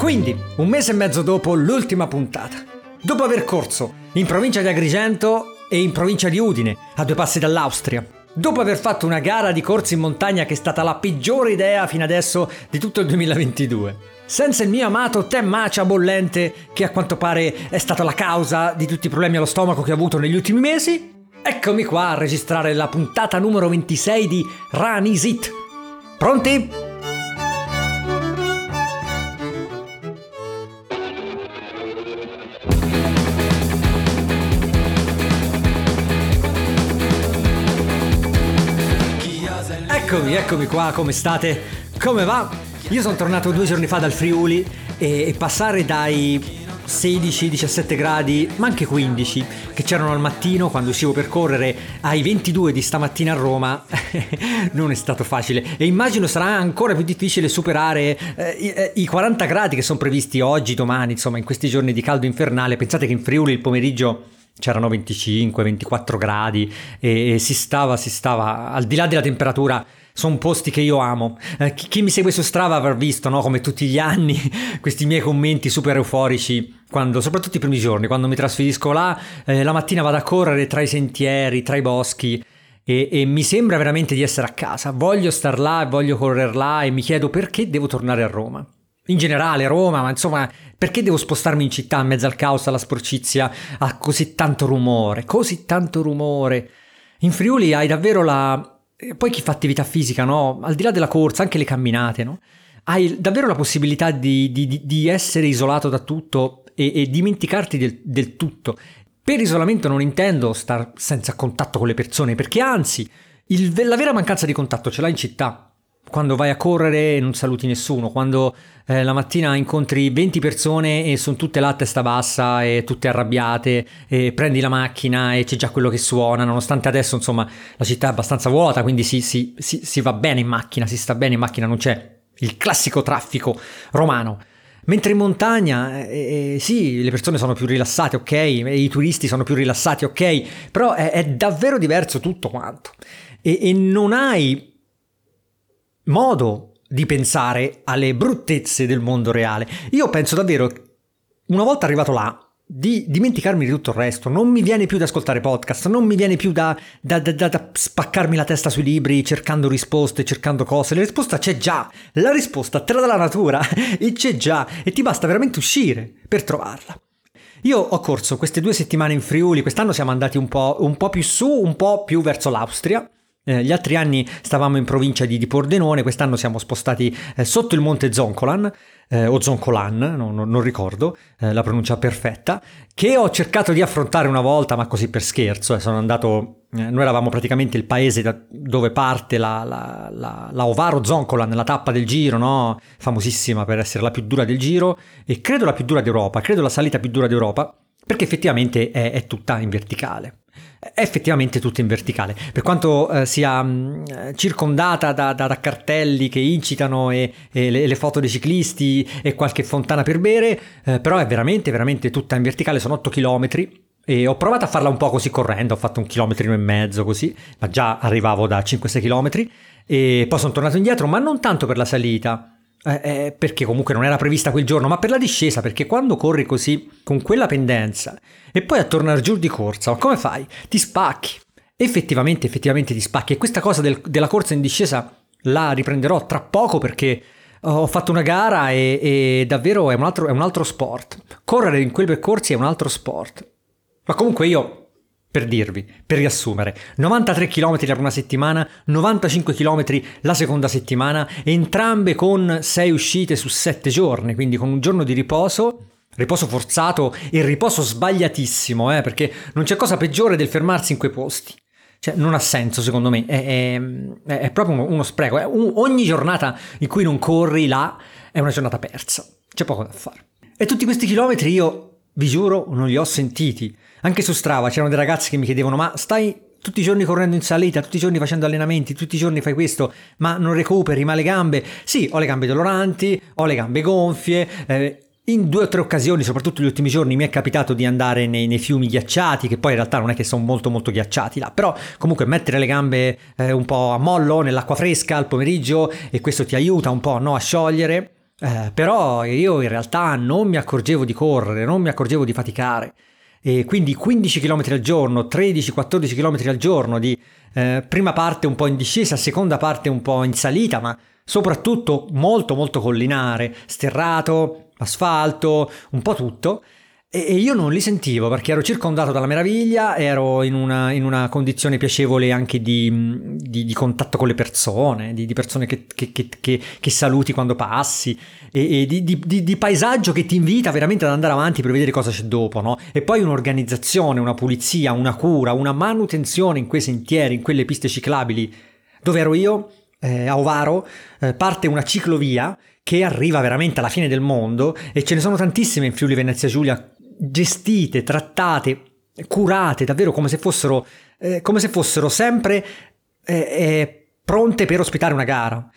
Quindi, un mese e mezzo dopo l'ultima puntata, dopo aver corso in provincia di Agrigento e in provincia di Udine, a due passi dall'Austria, dopo aver fatto una gara di corsi in montagna che è stata la peggiore idea fino adesso di tutto il 2022, senza il mio amato tè macia bollente che a quanto pare è stata la causa di tutti i problemi allo stomaco che ho avuto negli ultimi mesi, eccomi qua a registrare la puntata numero 26 di Run Is It. Pronti? Eccomi, eccomi qua, come state? Come va? Io sono tornato due giorni fa dal Friuli e, passare dai 16-17 gradi, ma anche 15, che c'erano al mattino quando uscivo per correre, ai 22 di stamattina a Roma, non è stato facile. E immagino sarà ancora più difficile superare eh, i, eh, i 40 gradi che sono previsti oggi, domani, insomma, in questi giorni di caldo infernale. Pensate che in Friuli il pomeriggio c'erano 25-24 gradi e, e, si stava, si stava, al di là della temperatura, sono posti che io amo. Eh, chi, chi, mi segue su Strava avrà visto, no, come tutti gli anni, questi miei commenti super euforici, quando, soprattutto i primi giorni, quando mi trasferisco là, eh, la mattina vado a correre tra i sentieri, tra i boschi. E, e, mi sembra veramente di essere a casa. Voglio star là, voglio correre là e mi chiedo perché devo tornare a Roma. In generale, Roma, ma insomma, perché devo spostarmi in città in mezzo al caos, alla sporcizia, a così tanto rumore, così tanto rumore? In Friuli hai davvero la, poi chi fa attività fisica, no? Al di là della corsa, anche le camminate, no? Hai davvero la possibilità di, di, di essere isolato da tutto e, e dimenticarti del, del, tutto. Per isolamento non intendo star senza contatto con le persone, perché anzi, il, la vera mancanza di contatto ce l'hai in città quando vai a correre non saluti nessuno, quando eh, la mattina incontri 20 persone e sono tutte là a testa bassa e tutte arrabbiate e prendi la macchina e c'è già quello che suona, nonostante adesso insomma la città è abbastanza vuota, quindi si, si, si, si va bene in macchina, si sta bene in macchina, non c'è il classico traffico romano. Mentre in montagna, eh, eh, sì, le persone sono più rilassate, ok, i turisti sono più rilassati, ok, però è, è davvero diverso tutto quanto. E, e non hai modo di pensare alle bruttezze del mondo reale. Io penso davvero, una volta arrivato là, di dimenticarmi di tutto il resto. Non mi viene più da ascoltare podcast, non mi viene più da, da, da, da, spaccarmi la testa sui libri cercando risposte, cercando cose. La risposta c'è già. La risposta te la dà la natura e c'è già. E ti basta veramente uscire per trovarla. Io ho corso queste due settimane in Friuli, quest'anno siamo andati un po', un po più su, un po' più verso l'Austria. Eh, gli altri anni stavamo in provincia di, Pordenone, quest'anno siamo spostati eh, sotto il monte Zoncolan, eh, o Zoncolan, no, no, non ricordo eh, la pronuncia perfetta, che ho cercato di affrontare una volta, ma così per scherzo. Eh, sono andato, noi eravamo praticamente il paese da dove parte la, la, la, la Ovaro Zoncolan, la tappa del giro, no? famosissima per essere la più dura del giro, e credo la più dura d'Europa, credo la salita più dura d'Europa, perché effettivamente è, è tutta in verticale è effettivamente tutto in verticale. Per quanto eh, sia mh, mm, circondata da, da, da, cartelli che incitano e, e le, le, foto dei ciclisti e qualche fontana per bere, eh, però è veramente, veramente tutta in verticale, sono 8 km. E ho provato a farla un po' così correndo, ho fatto un chilometrino e mezzo così, ma già arrivavo da 5-6 km e poi sono tornato indietro, ma non tanto per la salita, eh, eh, perché comunque non era prevista quel giorno, ma per la discesa, perché quando corri così, con quella pendenza, e poi a tornare giù di corsa, come fai? Ti spacchi. Effettivamente, effettivamente ti spacchi. E questa cosa del, della corsa in discesa la riprenderò tra poco perché ho fatto una gara e, e davvero è un, altro, è un altro sport. Correre in quei percorsi è un altro sport. Ma comunque io per dirvi, per riassumere, 93 km la prima settimana, 95 km la seconda settimana, entrambe con 6 uscite su 7 giorni, quindi con un giorno di riposo, riposo forzato e riposo sbagliatissimo, eh, perché non c'è cosa peggiore del fermarsi in quei posti. Cioè, non ha senso secondo me, è, è, è proprio uno, spreco. Un, ogni giornata in cui non corri là è una giornata persa, c'è poco da fare. E tutti questi chilometri io, vi giuro, non li ho sentiti. Anche su Strava c'erano dei ragazzi che mi chiedevano: Ma stai tutti i giorni correndo in salita, tutti i giorni facendo allenamenti, tutti i giorni fai questo, ma non recuperi, ma le gambe? Sì, ho le gambe doloranti, ho le gambe gonfie. Eh, in due o tre occasioni, soprattutto gli ultimi giorni, mi è capitato di andare nei, nei, fiumi ghiacciati, che poi in realtà non è che sono molto molto ghiacciati là, però comunque mettere le gambe eh, un po' a mollo nell'acqua fresca al pomeriggio e questo ti aiuta un po' no, a sciogliere. Eh, però io in realtà non mi accorgevo di correre, non mi accorgevo di faticare. E quindi 15 km al giorno, 13-14 km al giorno di eh, prima parte un po' in discesa, seconda parte un po' in salita, ma soprattutto molto molto collinare, sterrato, asfalto, un po' tutto. E io non li sentivo perché ero circondato dalla meraviglia, ero in una, in una condizione piacevole anche di, di, di, contatto con le persone, di, di persone che, che, che, che, saluti quando passi, e, e di, paesaggio che ti invita veramente ad andare avanti per vedere cosa c'è dopo, no? E poi un'organizzazione, una pulizia, una cura, una manutenzione in quei sentieri, in quelle piste ciclabili. Dove ero io? Eh, a Ovaro eh, parte una ciclovia che arriva veramente alla fine del mondo e ce ne sono tantissime in Friuli Venezia Giulia gestite, trattate, curate davvero come se fossero, eh, come se fossero sempre eh, eh, pronte per ospitare una gara.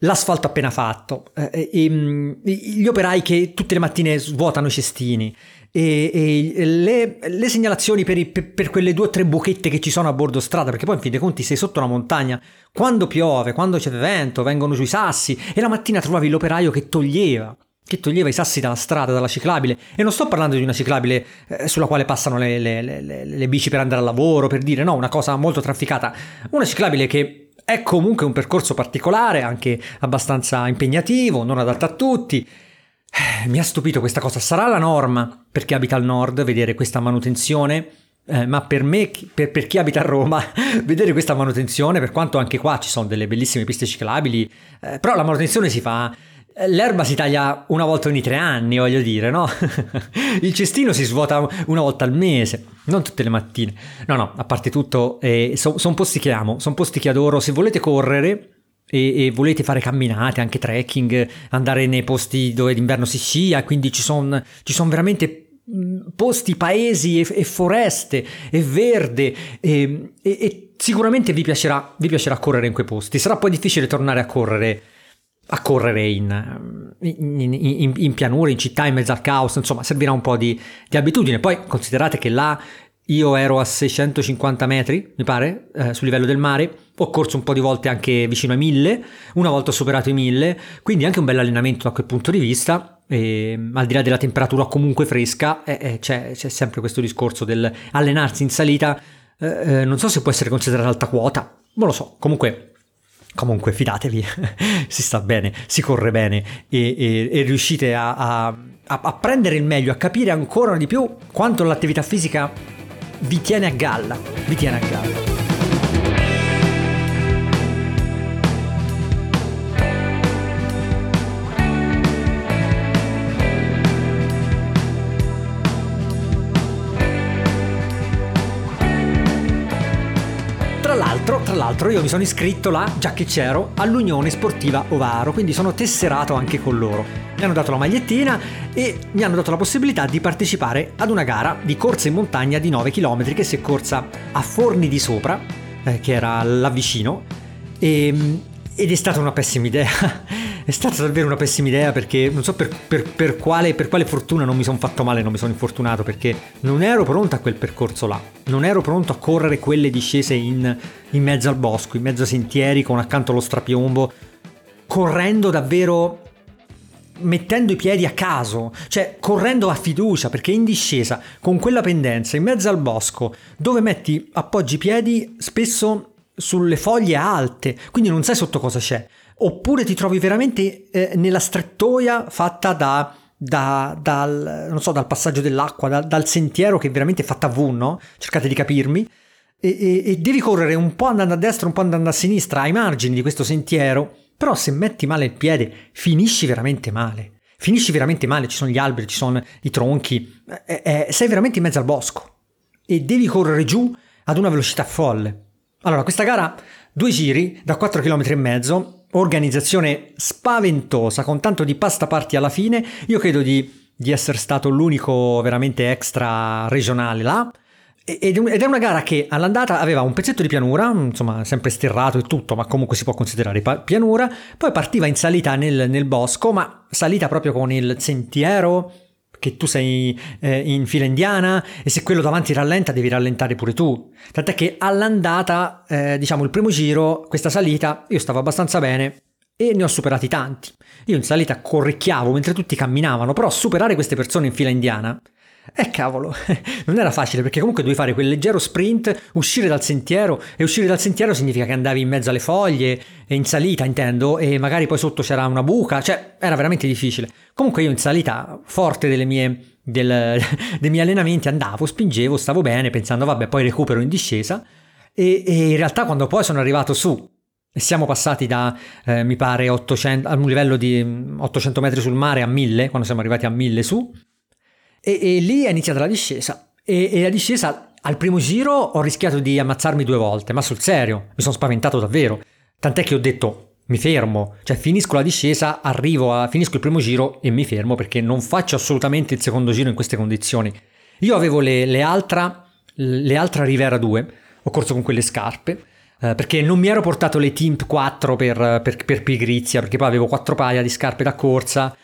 L'asfalto appena fatto, eh, e, mm, gli operai che tutte le mattine svuotano i cestini, e, e le, le, segnalazioni per, i, per, quelle due o tre buchette che ci sono a bordo strada, perché poi in fin dei conti sei sotto una montagna, quando piove, quando c'è vento, vengono giù i sassi e la mattina trovavi l'operaio che toglieva che toglieva i sassi dalla strada, dalla ciclabile. E non sto parlando di una ciclabile eh, sulla quale passano le, le, le, le, bici per andare al lavoro, per dire no, una cosa molto trafficata. Una ciclabile che è comunque un percorso particolare, anche abbastanza impegnativo, non adatto a tutti. Eh, mi ha stupito questa cosa. Sarà la norma per chi abita al nord vedere questa manutenzione? Eh, ma per me, per, per, chi abita a Roma, vedere questa manutenzione, per quanto anche qua ci sono delle bellissime piste ciclabili, eh, però la manutenzione si fa L'erba si taglia una volta ogni tre anni, voglio dire, no? Il cestino si svuota una volta al mese, non tutte le mattine. No, no, a parte tutto, eh, sono son posti che amo, sono posti che adoro. Se volete correre e, e, volete fare camminate, anche trekking, andare nei posti dove d'inverno si scia, quindi ci sono son veramente posti, paesi e, e, foreste e verde e, e sicuramente vi piacerà, vi piacerà correre in quei posti. Sarà poi difficile tornare a correre a correre in, in, in, in, pianura, in città, in mezzo al caos, insomma servirà un po' di, di, abitudine. Poi considerate che là io ero a 650 metri, mi pare, eh, sul livello del mare, ho corso un po' di volte anche vicino ai 1000, una volta ho superato i 1000, quindi anche un bel allenamento da quel punto di vista. E, al di là della temperatura comunque fresca, eh, eh, c'è, c'è, sempre questo discorso del allenarsi in salita. Eh, eh, non so se può essere considerata alta quota, non lo so. Comunque Comunque fidatevi, si sta bene, si corre bene e, e, e riuscite a, a, a, prendere il meglio, a capire ancora di più quanto l'attività fisica vi tiene a galla, vi tiene a galla. L'altro, io mi sono iscritto là, già che c'ero, all'Unione Sportiva Ovaro, quindi sono tesserato anche con loro. Mi hanno dato la magliettina e mi hanno dato la possibilità di partecipare ad una gara di corsa in montagna di 9 km che si è corsa a Forni di Sopra, eh, che era là vicino, e, ehm, ed è stata una pessima idea. è stata davvero una pessima idea perché non so per, per, per, quale, per quale, fortuna non mi sono fatto male, non mi sono infortunato perché non ero pronto a quel percorso là. Non ero pronto a correre quelle discese in, in mezzo al bosco, in mezzo ai sentieri, con accanto lo strapiombo, correndo davvero mettendo i piedi a caso, cioè correndo a fiducia perché in discesa con quella pendenza in mezzo al bosco dove metti appoggi i piedi spesso sulle foglie alte, quindi non sai sotto cosa c'è. Oppure ti trovi veramente eh, nella strettoia fatta da, da, dal, so, dal, passaggio dell'acqua, da, dal sentiero che è veramente fatta a V, no? Cercate di capirmi. E, e, e devi correre un po' andando a destra, un po' andando a sinistra, ai margini di questo sentiero. Però se metti male il piede, finisci veramente male. Finisci veramente male, ci sono gli alberi, ci sono i tronchi, eh, eh, sei veramente in mezzo al bosco e devi correre giù ad una velocità folle. Allora, questa gara, due giri da 4 km e mezzo, organizzazione spaventosa, con tanto di pasta party alla fine. Io credo di, di essere stato l'unico veramente extra regionale là. Ed è una gara che all'andata aveva un pezzetto di pianura, insomma sempre sterrato e tutto, ma comunque si può considerare pianura, poi partiva in salita nel, nel bosco, ma salita proprio con il sentiero che tu sei eh, in fila indiana e se quello davanti rallenta devi rallentare pure tu. Tant'è che all'andata, eh, diciamo il primo giro, questa salita, io stavo abbastanza bene, e ne ho superati tanti. Io in salita corricchiavo mentre tutti camminavano, però superare queste persone in fila indiana eh cavolo, non era facile perché comunque dovevi fare quel leggero sprint, uscire dal sentiero e uscire dal sentiero significa che andavi in mezzo alle foglie, in salita intendo, e magari poi sotto c'era una buca, cioè era veramente difficile. Comunque io in salita, forte mie, del, dei miei allenamenti, andavo, spingevo, stavo bene pensando vabbè poi recupero in discesa e, e in realtà quando poi sono arrivato su e siamo passati da, eh, mi pare, 800, a un livello di 800 metri sul mare a 1000, quando siamo arrivati a 1000 su, e, e lì è iniziata la discesa. E, e la discesa al primo giro ho rischiato di ammazzarmi due volte, ma sul serio, mi sono spaventato davvero. Tant'è che ho detto mi fermo, cioè finisco la discesa, arrivo a, finisco il primo giro e mi fermo perché non faccio assolutamente il secondo giro in queste condizioni. Io avevo le, le Altra, le Altra Rivera 2, ho corso con quelle scarpe, eh, perché non mi ero portato le Timp 4 per, per, per pigrizia, perché poi avevo quattro paia di scarpe da corsa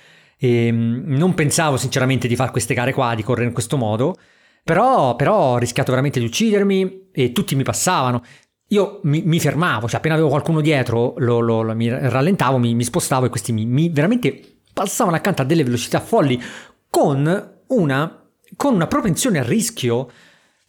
e ehm, non pensavo sinceramente di fare queste gare qua, di correre in questo modo, però, però ho rischiato veramente di uccidermi e tutti mi passavano. Io mi, mi fermavo, cioè appena avevo qualcuno dietro lo, lo, lo mi rallentavo, mi, mi, spostavo e questi mi, mi veramente passavano accanto a delle velocità folli con una, con una propensione al rischio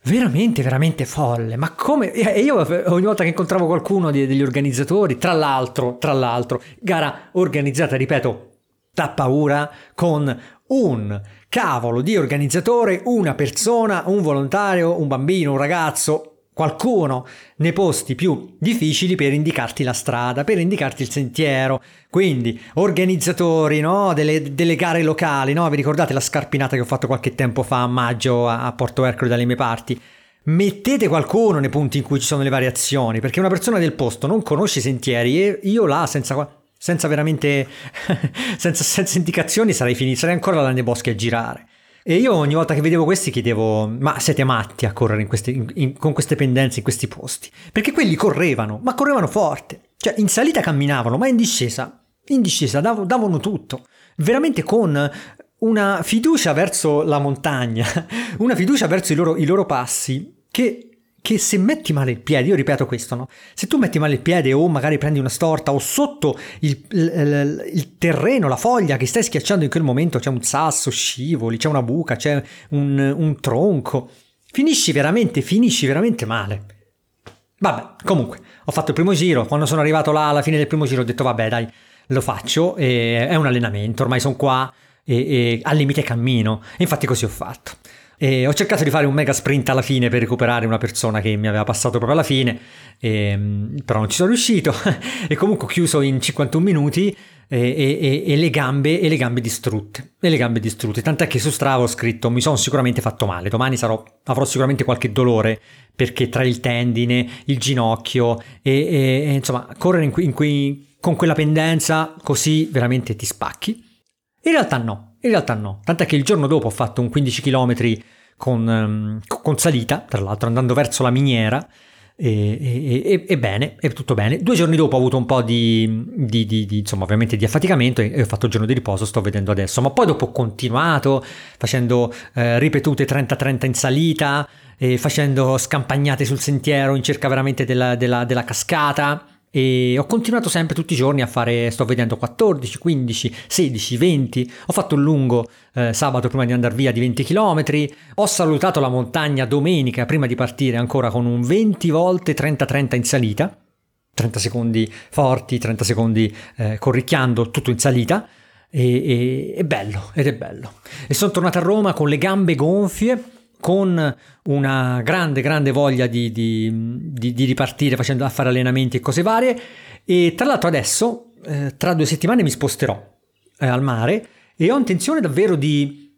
veramente, veramente folle. Ma come? E io ogni volta che incontravo qualcuno degli organizzatori, tra l'altro, tra l'altro, gara organizzata, ripeto, da paura con un cavolo di organizzatore, una persona, un volontario, un bambino, un ragazzo, qualcuno nei posti più difficili per indicarti la strada, per indicarti il sentiero. Quindi, organizzatori no? delle, delle, gare locali, no? vi ricordate la scarpinata che ho fatto qualche tempo fa a maggio a Porto Ercole dalle mie parti? Mettete qualcuno nei punti in cui ci sono le variazioni, perché una persona del posto non conosce i sentieri e io là senza senza veramente, senza, senza, indicazioni sarei finito, sarei ancora là nei boschi a girare. E io ogni volta che vedevo questi chiedevo, ma siete matti a correre in questi, in, in, con queste pendenze in questi posti? Perché quelli correvano, ma correvano forte. Cioè in salita camminavano, ma in discesa, in discesa dav- davano tutto. Veramente con una fiducia verso la montagna, una fiducia verso i loro, i loro passi che che se metti male il piede, io ripeto questo, no? Se tu metti male il piede o magari prendi una storta o sotto il, il, il, terreno, la foglia che stai schiacciando in quel momento c'è un sasso, scivoli, c'è una buca, c'è un, un tronco, finisci veramente, finisci veramente male. Vabbè, comunque, ho fatto il primo giro, quando sono arrivato là alla fine del primo giro ho detto vabbè dai, lo faccio, è un allenamento, ormai sono qua e, e al limite cammino. Infatti così ho fatto. E ho cercato di fare un mega sprint alla fine per recuperare una persona che mi aveva passato proprio alla fine, e, ehm, però non ci sono riuscito e comunque ho chiuso in 51 minuti e, e, e, le gambe, e le gambe distrutte. E le gambe distrutte. Tant'è che su Strava ho scritto mi sono sicuramente fatto male, domani sarò, avrò sicuramente qualche dolore perché tra il tendine, il ginocchio e, insomma correre in cui, in con quella pendenza così veramente ti spacchi. In realtà no, in realtà no, tant'è che il giorno dopo ho fatto un 15 km con, um, con salita, tra l'altro andando verso la miniera, e, e, e, bene, è tutto bene. Due giorni dopo ho avuto un po' di, di, di, di, insomma, ovviamente di affaticamento e, ho fatto il giorno di riposo, sto vedendo adesso. Ma poi dopo ho continuato facendo eh, ripetute 30-30 in salita, facendo scampagnate sul sentiero in cerca veramente della, della, della cascata e ho continuato sempre tutti i giorni a fare, sto vedendo 14, 15, 16, 20, ho fatto un lungo eh, sabato prima di andare via di 20 km, ho salutato la montagna domenica prima di partire ancora con un 20 volte 30-30 in salita, 30 secondi forti, 30 secondi eh, corricchiando, tutto in salita, e, e, è bello, ed è bello. E sono tornato a Roma con le gambe gonfie, con una grande, grande voglia di, di, di, di ripartire facendo a fare allenamenti e cose varie. E tra l'altro adesso, eh, tra due settimane, mi sposterò eh, al mare e ho intenzione davvero di,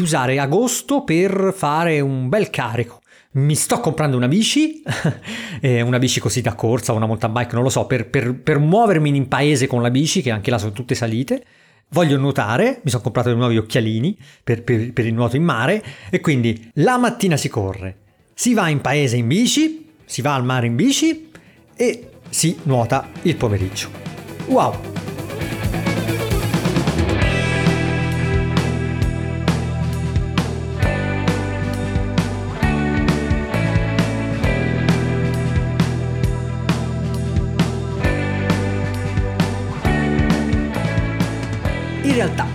usare agosto per fare un bel carico. Mi sto comprando una bici, una bici così da corsa, una mountain bike, non lo so, per, per, per muovermi in paese con la bici, che anche là sono tutte salite voglio nuotare, mi sono comprato dei nuovi occhialini per, per, per, il nuoto in mare e quindi la mattina si corre, si va in paese in bici, si va al mare in bici e si nuota il pomeriggio. Wow!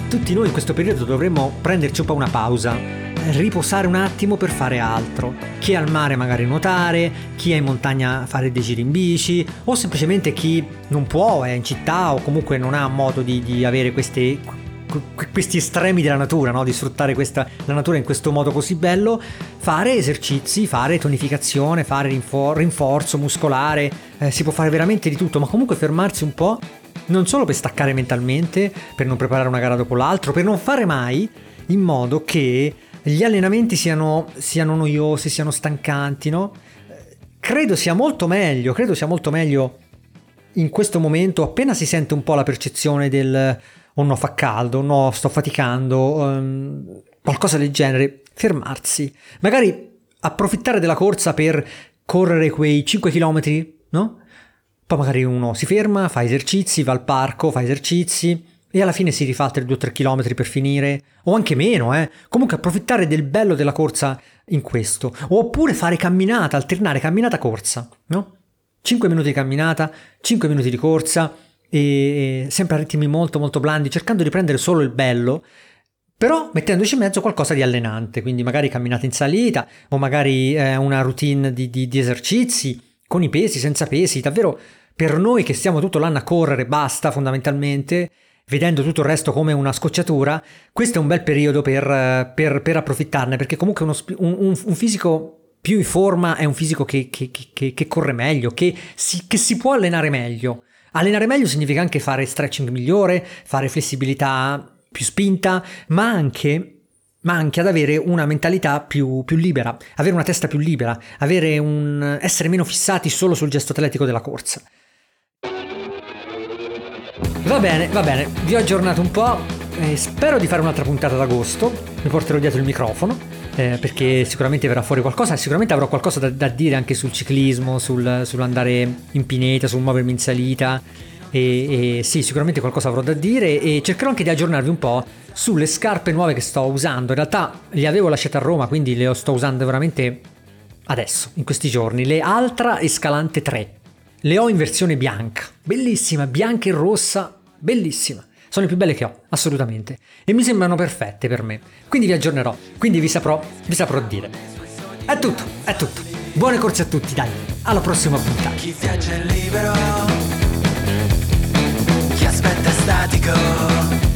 Tutti noi in questo periodo dovremmo prenderci un po' una pausa, riposare un attimo per fare altro. Chi è al mare magari nuotare, chi è in montagna fare dei giri in bici, o semplicemente chi non può, è in città o comunque non ha modo di, di avere queste, questi estremi della natura, no? di sfruttare questa, la natura in questo modo così bello, fare esercizi, fare tonificazione, fare rinfor- rinforzo muscolare, eh, si può fare veramente di tutto, ma comunque fermarsi un po', non solo per staccare mentalmente, per non preparare una gara dopo l'altro, per non fare mai in modo che gli allenamenti siano, siano noiosi, siano stancanti, no? Credo sia molto meglio, credo sia molto meglio in questo momento, appena si sente un po' la percezione del oh no fa caldo, no sto faticando, um, qualcosa del genere, fermarsi, magari approfittare della corsa per correre quei 5 km, no? Poi magari uno si ferma, fa esercizi, va al parco, fa esercizi e alla fine si rifà altri 2-3 km per finire, o anche meno, eh. Comunque approfittare del bello della corsa in questo, oppure fare camminata, alternare camminata-corsa, no? 5 minuti di camminata, 5 minuti di corsa, e sempre a ritmi molto molto blandi, cercando di prendere solo il bello, però mettendoci in mezzo qualcosa di allenante, quindi magari camminate in salita o magari eh, una routine di, di, di, esercizi con i pesi, senza pesi, davvero per noi che stiamo tutto l'anno a correre, basta fondamentalmente, vedendo tutto il resto come una scocciatura, questo è un bel periodo per, per, per approfittarne, perché comunque uno, un, un, fisico più in forma è un fisico che, che, che, che corre meglio, che si, che si può allenare meglio. Allenare meglio significa anche fare stretching migliore, fare flessibilità più spinta, ma anche ma anche ad avere una mentalità più, più, libera, avere una testa più libera, un, essere meno fissati solo sul gesto atletico della corsa. Va bene, va bene, vi ho aggiornato un po', eh, spero di fare un'altra puntata d'agosto, mi porterò dietro il microfono eh, perché sicuramente verrà fuori qualcosa, sicuramente avrò qualcosa da, da dire anche sul ciclismo, sul, sull'andare in pineta, sul muovermi in salita. E, e, sì, sicuramente qualcosa avrò da dire e cercherò anche di aggiornarvi un po' sulle scarpe nuove che sto usando. In realtà le avevo lasciate a Roma, quindi le sto usando veramente adesso, in questi giorni. Le Altra Escalante 3. Le ho in versione bianca, bellissima, bianca e rossa, bellissima. Sono le più belle che ho, assolutamente. E mi sembrano perfette per me. Quindi vi aggiornerò, quindi vi saprò, vi saprò dire. È tutto, è tutto. Buone corse a tutti, dai. Alla prossima puntata. Chi viaggia è libero, chi aspetta è statico.